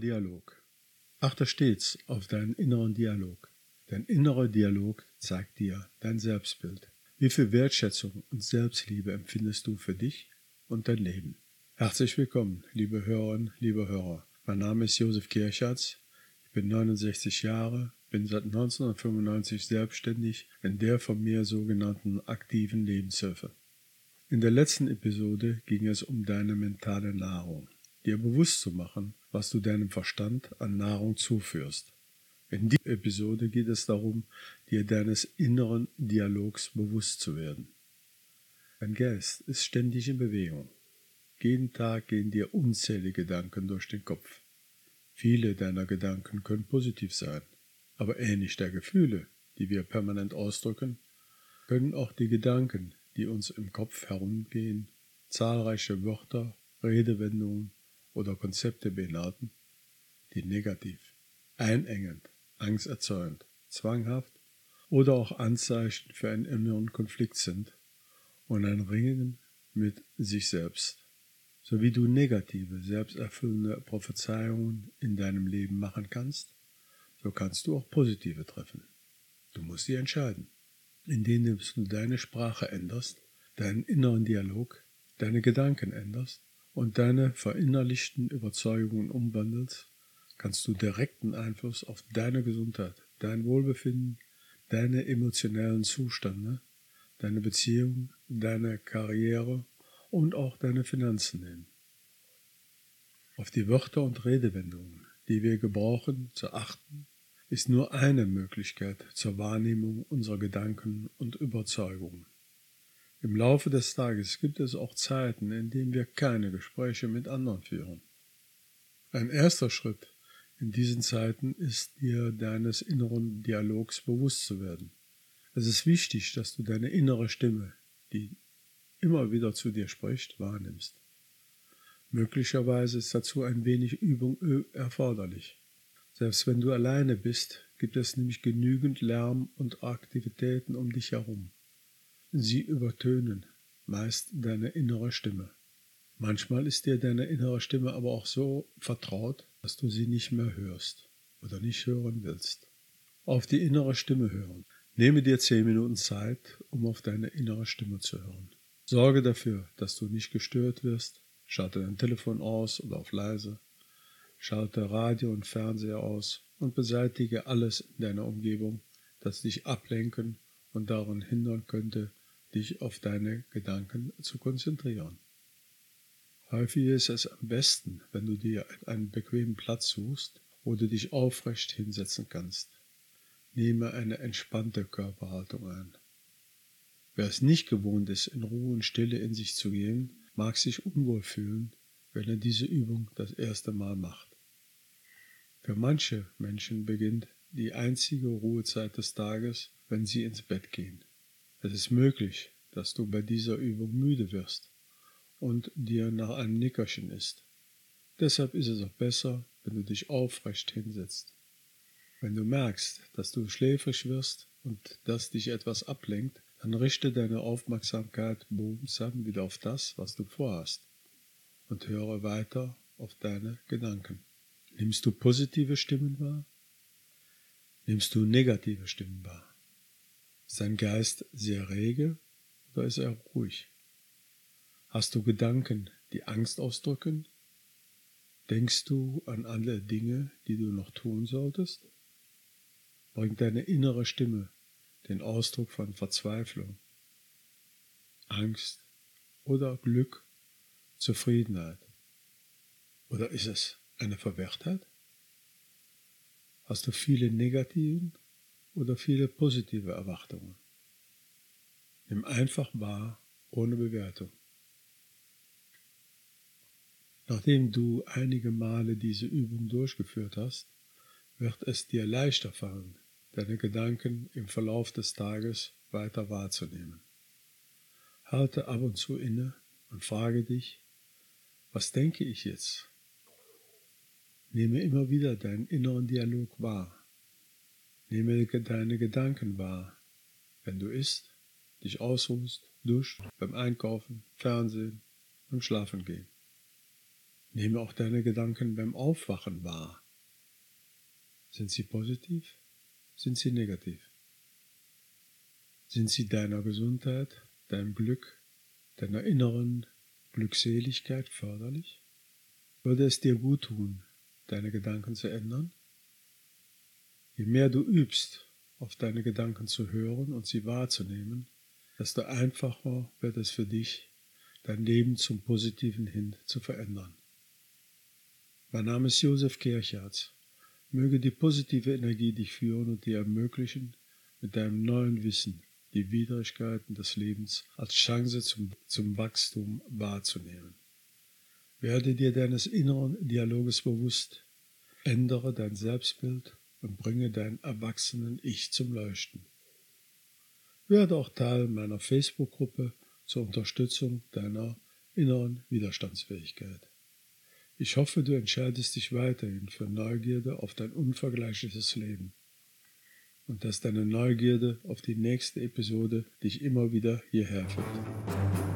Dialog. Achte stets auf deinen inneren Dialog. Dein innerer Dialog zeigt dir dein Selbstbild. Wie viel Wertschätzung und Selbstliebe empfindest du für dich und dein Leben? Herzlich willkommen, liebe Hörerinnen, liebe Hörer. Mein Name ist Josef Kirchhatz. Ich bin 69 Jahre, bin seit 1995 selbstständig in der von mir sogenannten aktiven Lebenshilfe. In der letzten Episode ging es um deine mentale Nahrung, dir bewusst zu machen, was du deinem Verstand an Nahrung zuführst. In dieser Episode geht es darum, dir deines inneren Dialogs bewusst zu werden. Dein Geist ist ständig in Bewegung. Jeden Tag gehen dir unzählige Gedanken durch den Kopf. Viele deiner Gedanken können positiv sein, aber ähnlich der Gefühle, die wir permanent ausdrücken, können auch die Gedanken, die uns im Kopf herumgehen, zahlreiche Wörter, Redewendungen oder Konzepte beinhalten, die negativ, einengend, angsterzeugend, zwanghaft oder auch Anzeichen für einen inneren Konflikt sind und ein Ringen mit sich selbst. So wie du negative, selbsterfüllende Prophezeiungen in deinem Leben machen kannst, so kannst du auch positive treffen. Du musst sie entscheiden, indem du deine Sprache änderst, deinen inneren Dialog, deine Gedanken änderst und deine verinnerlichten Überzeugungen umwandelst, kannst du direkten Einfluss auf deine Gesundheit, dein Wohlbefinden, deine emotionellen Zustände, deine Beziehung, deine Karriere und auch deine Finanzen nehmen. Auf die Wörter und Redewendungen, die wir gebrauchen, zu achten, ist nur eine Möglichkeit zur Wahrnehmung unserer Gedanken und Überzeugungen. Im Laufe des Tages gibt es auch Zeiten, in denen wir keine Gespräche mit anderen führen. Ein erster Schritt in diesen Zeiten ist dir deines inneren Dialogs bewusst zu werden. Es ist wichtig, dass du deine innere Stimme, die immer wieder zu dir spricht, wahrnimmst. Möglicherweise ist dazu ein wenig Übung erforderlich. Selbst wenn du alleine bist, gibt es nämlich genügend Lärm und Aktivitäten um dich herum. Sie übertönen meist deine innere Stimme. Manchmal ist dir deine innere Stimme aber auch so vertraut, dass du sie nicht mehr hörst oder nicht hören willst. Auf die innere Stimme hören. Nehme dir zehn Minuten Zeit, um auf deine innere Stimme zu hören. Sorge dafür, dass du nicht gestört wirst. Schalte dein Telefon aus oder auf leise. Schalte Radio und Fernseher aus und beseitige alles in deiner Umgebung, das dich ablenken und daran hindern könnte, dich auf deine Gedanken zu konzentrieren. Häufig ist es am besten, wenn du dir einen bequemen Platz suchst, wo du dich aufrecht hinsetzen kannst. Nehme eine entspannte Körperhaltung ein. Wer es nicht gewohnt ist, in Ruhe und Stille in sich zu gehen, mag sich unwohl fühlen, wenn er diese Übung das erste Mal macht. Für manche Menschen beginnt die einzige Ruhezeit des Tages, wenn sie ins Bett gehen. Es ist möglich, dass du bei dieser Übung müde wirst und dir nach einem Nickerchen ist. Deshalb ist es auch besser, wenn du dich aufrecht hinsetzt. Wenn du merkst, dass du schläfrig wirst und dass dich etwas ablenkt, dann richte deine Aufmerksamkeit behutsam wieder auf das, was du vorhast und höre weiter auf deine Gedanken. Nimmst du positive Stimmen wahr? Nimmst du negative Stimmen wahr? Ist dein Geist sehr rege oder ist er ruhig? Hast du Gedanken, die Angst ausdrücken? Denkst du an alle Dinge, die du noch tun solltest? Bringt deine innere Stimme den Ausdruck von Verzweiflung, Angst oder Glück, Zufriedenheit? Oder ist es eine Verwirrtheit? Hast du viele negativen oder viele positive Erwartungen. Nimm einfach wahr, ohne Bewertung. Nachdem du einige Male diese Übung durchgeführt hast, wird es dir leichter fallen, deine Gedanken im Verlauf des Tages weiter wahrzunehmen. Halte ab und zu inne und frage dich, was denke ich jetzt? Nehme immer wieder deinen inneren Dialog wahr. Nehme deine Gedanken wahr, wenn du isst, dich ausruhst, duscht, beim Einkaufen, Fernsehen, beim Schlafengehen. Nehme auch deine Gedanken beim Aufwachen wahr. Sind sie positiv? Sind sie negativ? Sind sie deiner Gesundheit, deinem Glück, deiner inneren Glückseligkeit förderlich? Würde es dir gut tun, deine Gedanken zu ändern? Je mehr du übst, auf deine Gedanken zu hören und sie wahrzunehmen, desto einfacher wird es für dich, dein Leben zum Positiven hin zu verändern. Mein Name ist Josef Kirchhardt. Möge die positive Energie dich führen und dir ermöglichen, mit deinem neuen Wissen die Widrigkeiten des Lebens als Chance zum, zum Wachstum wahrzunehmen. Werde dir deines inneren Dialoges bewusst, ändere dein Selbstbild und bringe dein erwachsenen Ich zum Leuchten. Werde auch Teil meiner Facebook-Gruppe zur Unterstützung deiner inneren Widerstandsfähigkeit. Ich hoffe, du entscheidest dich weiterhin für Neugierde auf dein unvergleichliches Leben und dass deine Neugierde auf die nächste Episode dich immer wieder hierher führt.